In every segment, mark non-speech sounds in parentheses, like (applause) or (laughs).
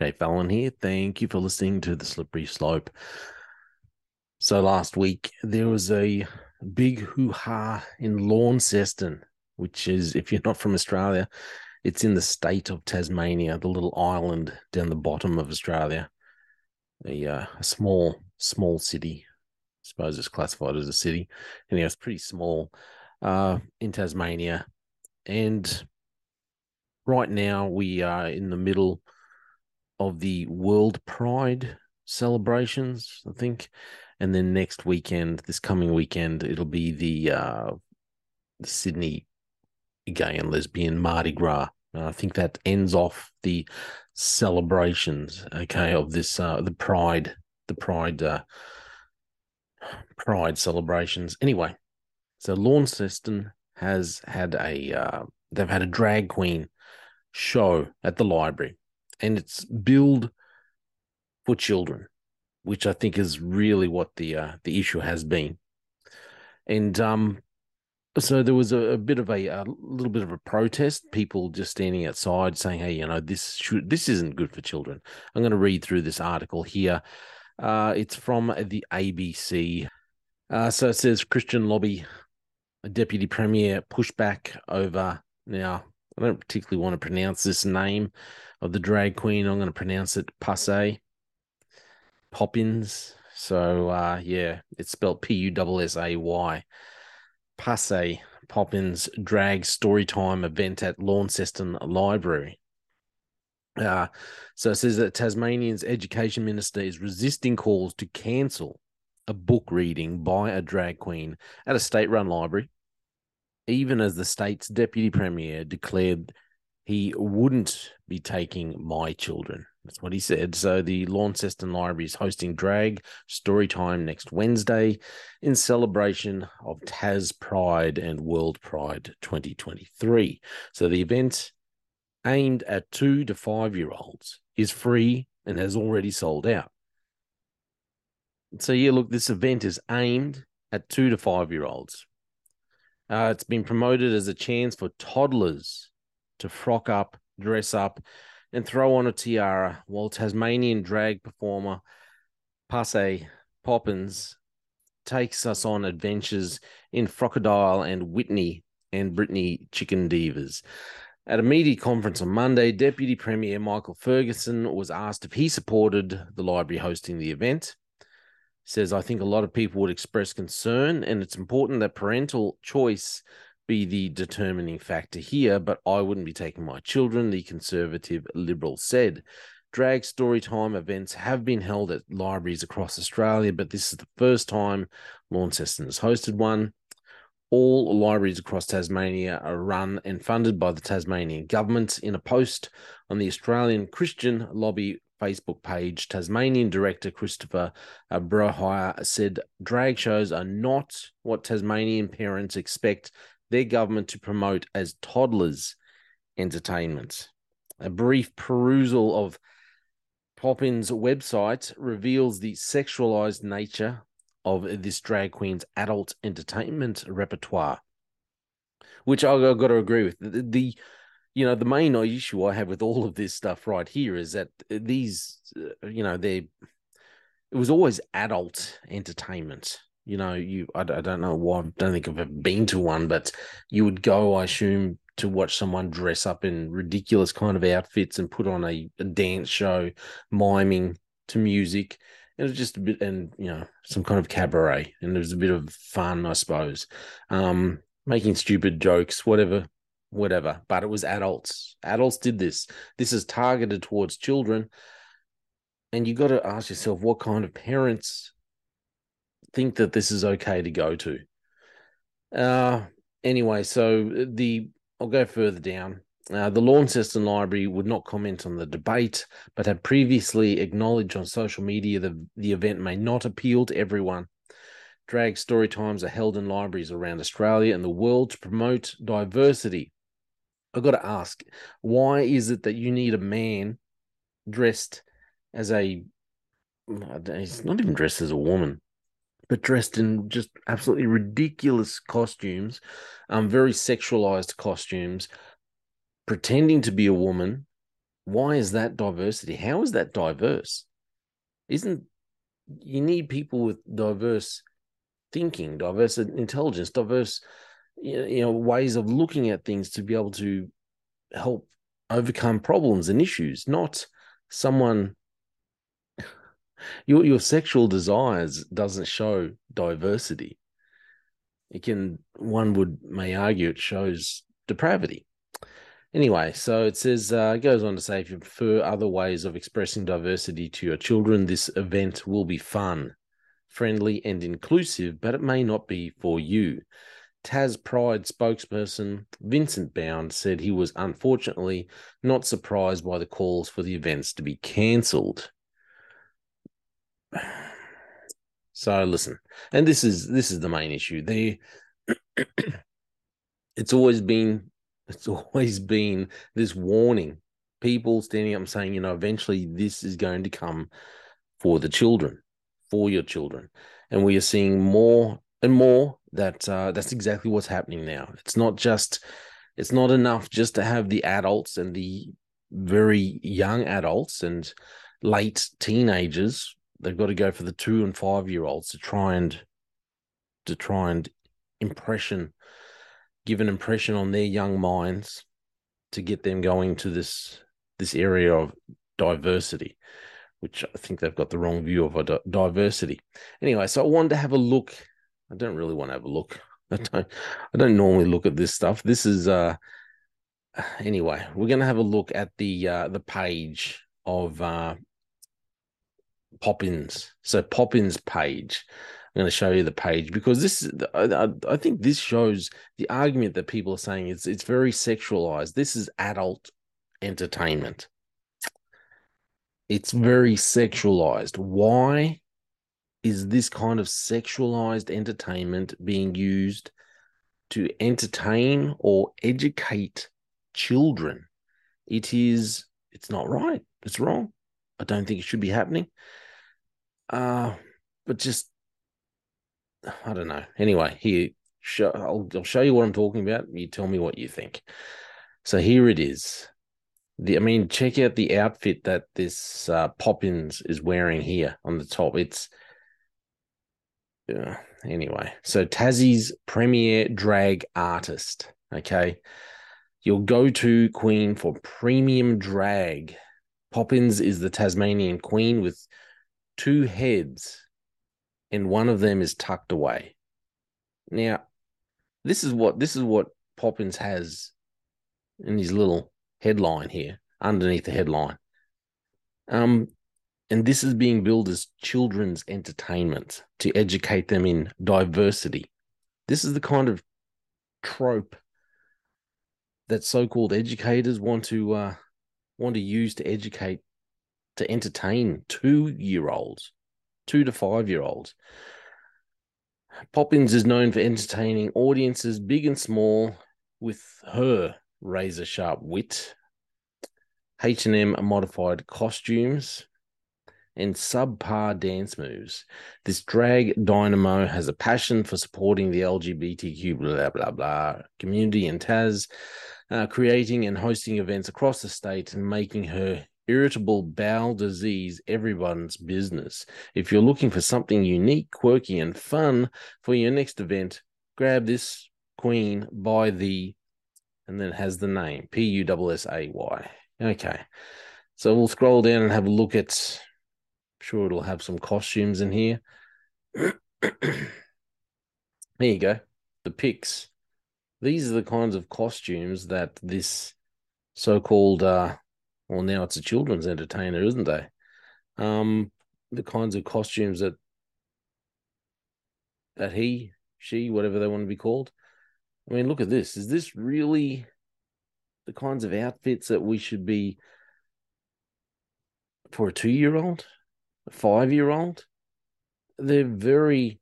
Jay Fallon here. Thank you for listening to The Slippery Slope. So, last week there was a big hoo ha in Launceston, which is, if you're not from Australia, it's in the state of Tasmania, the little island down the bottom of Australia. A, uh, a small, small city. I suppose it's classified as a city. Anyway, it's pretty small uh, in Tasmania. And right now we are in the middle of the World Pride celebrations, I think. And then next weekend, this coming weekend, it'll be the uh, Sydney Gay and Lesbian Mardi Gras. I think that ends off the celebrations, okay, of this uh, the Pride, the Pride, uh, Pride celebrations. Anyway, so Launceston has had a uh, they've had a drag queen show at the library and it's billed for children, which I think is really what the uh, the issue has been. And um, so there was a, a bit of a, a, little bit of a protest. People just standing outside saying, "Hey, you know, this should this isn't good for children." I'm going to read through this article here. Uh, it's from the ABC. Uh, so it says Christian lobby, deputy premier pushback over now. I don't particularly want to pronounce this name of the drag queen. I'm going to pronounce it Passe Poppins. So uh, yeah, it's spelled P U S A Y. Passe Poppins drag storytime event at Launceston Library. Uh, so it says that Tasmanian's education minister is resisting calls to cancel a book reading by a drag queen at a state run library, even as the state's deputy premier declared he wouldn't be taking my children. That's what he said. So the Launceston Library is hosting drag story time next Wednesday in celebration of Tas Pride and World Pride 2023. So the event aimed at two to five year olds is free and has already sold out. So yeah, look, this event is aimed at two to five year olds. Uh, it's been promoted as a chance for toddlers to frock up, dress up, and throw on a tiara while Tasmanian drag performer Passe Poppins takes us on adventures in Crocodile and Whitney and Brittany Chicken Divas. At a media conference on Monday, Deputy Premier Michael Ferguson was asked if he supported the library hosting the event. Says, I think a lot of people would express concern, and it's important that parental choice be the determining factor here, but I wouldn't be taking my children, the conservative liberal said. Drag story time events have been held at libraries across Australia, but this is the first time Launceston has hosted one. All libraries across Tasmania are run and funded by the Tasmanian government. In a post on the Australian Christian Lobby Facebook page, Tasmanian director Christopher uh, Brohier said drag shows are not what Tasmanian parents expect their government to promote as toddlers entertainment. A brief perusal of Poppins' website reveals the sexualized nature of this drag queen's adult entertainment repertoire, which I've got to agree with. The, the, you know, the main issue I have with all of this stuff right here is that these, uh, you know, they it was always adult entertainment you know, you I, I don't know why I don't think I've ever been to one, but you would go, I assume, to watch someone dress up in ridiculous kind of outfits and put on a, a dance show, miming to music. And it was just a bit, and you know, some kind of cabaret, and it was a bit of fun, I suppose. Um, making stupid jokes, whatever, whatever. But it was adults. Adults did this. This is targeted towards children. And you got to ask yourself, what kind of parents think that this is okay to go to. Uh, anyway, so the I'll go further down. Uh, the Launceston Library would not comment on the debate, but had previously acknowledged on social media that the event may not appeal to everyone. Drag story times are held in libraries around Australia and the world to promote diversity. I've got to ask, why is it that you need a man dressed as a he's not even dressed as a woman but dressed in just absolutely ridiculous costumes, um, very sexualized costumes, pretending to be a woman why is that diversity? How is that diverse? Isn't you need people with diverse thinking, diverse intelligence, diverse you know ways of looking at things to be able to help overcome problems and issues, not someone your your sexual desires doesn't show diversity. It can one would may argue it shows depravity. Anyway, so it says uh, it goes on to say if you prefer other ways of expressing diversity to your children, this event will be fun, friendly, and inclusive, but it may not be for you. Tas Pride spokesperson Vincent Bound said he was unfortunately not surprised by the calls for the events to be cancelled. (sighs) So listen, and this is this is the main issue. They (coughs) it's always been it's always been this warning. People standing up and saying, you know, eventually this is going to come for the children, for your children. And we are seeing more and more that uh, that's exactly what's happening now. It's not just it's not enough just to have the adults and the very young adults and late teenagers. They've got to go for the two and five year olds to try and to try and impression give an impression on their young minds to get them going to this this area of diversity which I think they've got the wrong view of a diversity. Anyway, so I wanted to have a look I don't really want to have a look. I don't. I don't normally look at this stuff. This is uh. Anyway, we're gonna have a look at the uh the page of uh Poppins. So Poppins page. I'm going to show you the page because this is I, I think this shows the argument that people are saying it's it's very sexualized. This is adult entertainment. It's very sexualized. Why? Is this kind of sexualized entertainment being used to entertain or educate children? It is, it's not right. It's wrong. I don't think it should be happening. Uh, but just, I don't know. Anyway, here, show, I'll, I'll show you what I'm talking about. You tell me what you think. So here it is. The, I mean, check out the outfit that this uh, Poppins is wearing here on the top. It's Anyway, so Tassie's premier drag artist. Okay. Your go to queen for premium drag. Poppins is the Tasmanian queen with two heads, and one of them is tucked away. Now, this is what this is what Poppins has in his little headline here, underneath the headline. Um, and this is being billed as children's entertainment to educate them in diversity. This is the kind of trope that so-called educators want to uh, want to use to educate, to entertain two-year-olds, two to five-year-olds. Poppins is known for entertaining audiences big and small with her razor sharp wit, H&M modified costumes, and subpar dance moves. This drag dynamo has a passion for supporting the LGBTQ blah blah blah community in Tas, uh, creating and hosting events across the state and making her irritable bowel disease everyone's business. If you're looking for something unique, quirky, and fun for your next event, grab this queen by the and then has the name P U S S A Y. Okay. So we'll scroll down and have a look at sure it'll have some costumes in here. (clears throat) there you go. The pics. These are the kinds of costumes that this so-called uh well now it's a children's entertainer, isn't they? Um the kinds of costumes that that he, she, whatever they want to be called. I mean, look at this. Is this really the kinds of outfits that we should be for a two-year-old? Five year old, they're very,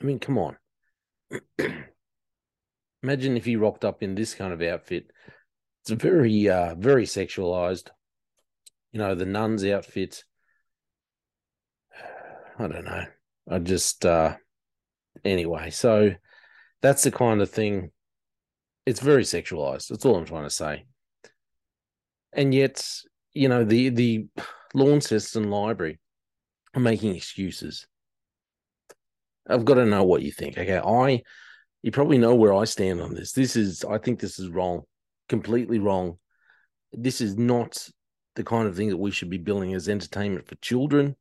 I mean, come on. (clears throat) Imagine if he rocked up in this kind of outfit. It's very, uh, very sexualized. You know, the nun's outfit. (sighs) I don't know. I just, uh, anyway, so that's the kind of thing. It's very sexualized. That's all I'm trying to say. And yet, you know, the the Launceston Library are making excuses. I've got to know what you think. Okay, I you probably know where I stand on this. This is I think this is wrong, completely wrong. This is not the kind of thing that we should be billing as entertainment for children.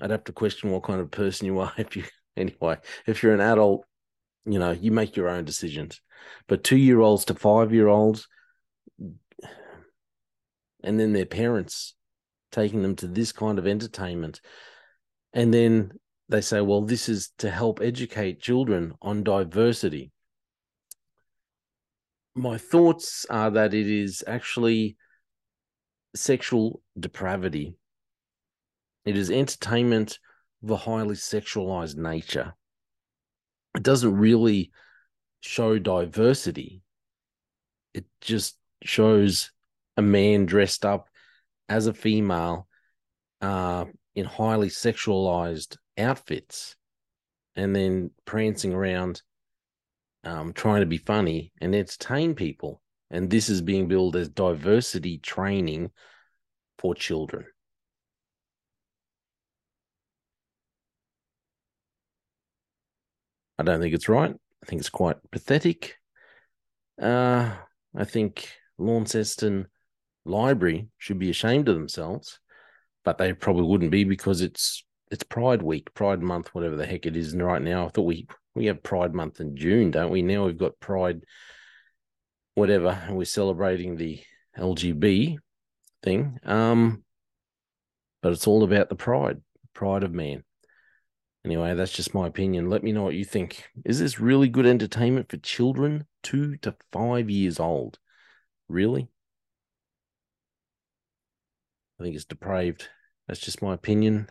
I'd have to question what kind of person you are (laughs) if you anyway, if you're an adult, you know, you make your own decisions. But two year olds to five year olds, and then their parents taking them to this kind of entertainment. And then they say, well, this is to help educate children on diversity. My thoughts are that it is actually sexual depravity. It is entertainment of a highly sexualized nature. It doesn't really show diversity. It just shows a man dressed up as a female uh, in highly sexualized outfits and then prancing around um, trying to be funny and entertain people. And this is being billed as diversity training for children. I don't think it's right. I think it's quite pathetic. Uh, I think Launceston Library should be ashamed of themselves, but they probably wouldn't be because it's it's Pride Week, Pride Month, whatever the heck it is right now. I thought we we have Pride Month in June, don't we? Now we've got Pride, whatever, and we're celebrating the LGB thing. Um, but it's all about the pride, pride of man. Anyway, that's just my opinion. Let me know what you think. Is this really good entertainment for children two to five years old? Really? I think it's depraved. That's just my opinion.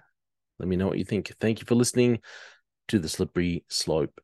Let me know what you think. Thank you for listening to the Slippery Slope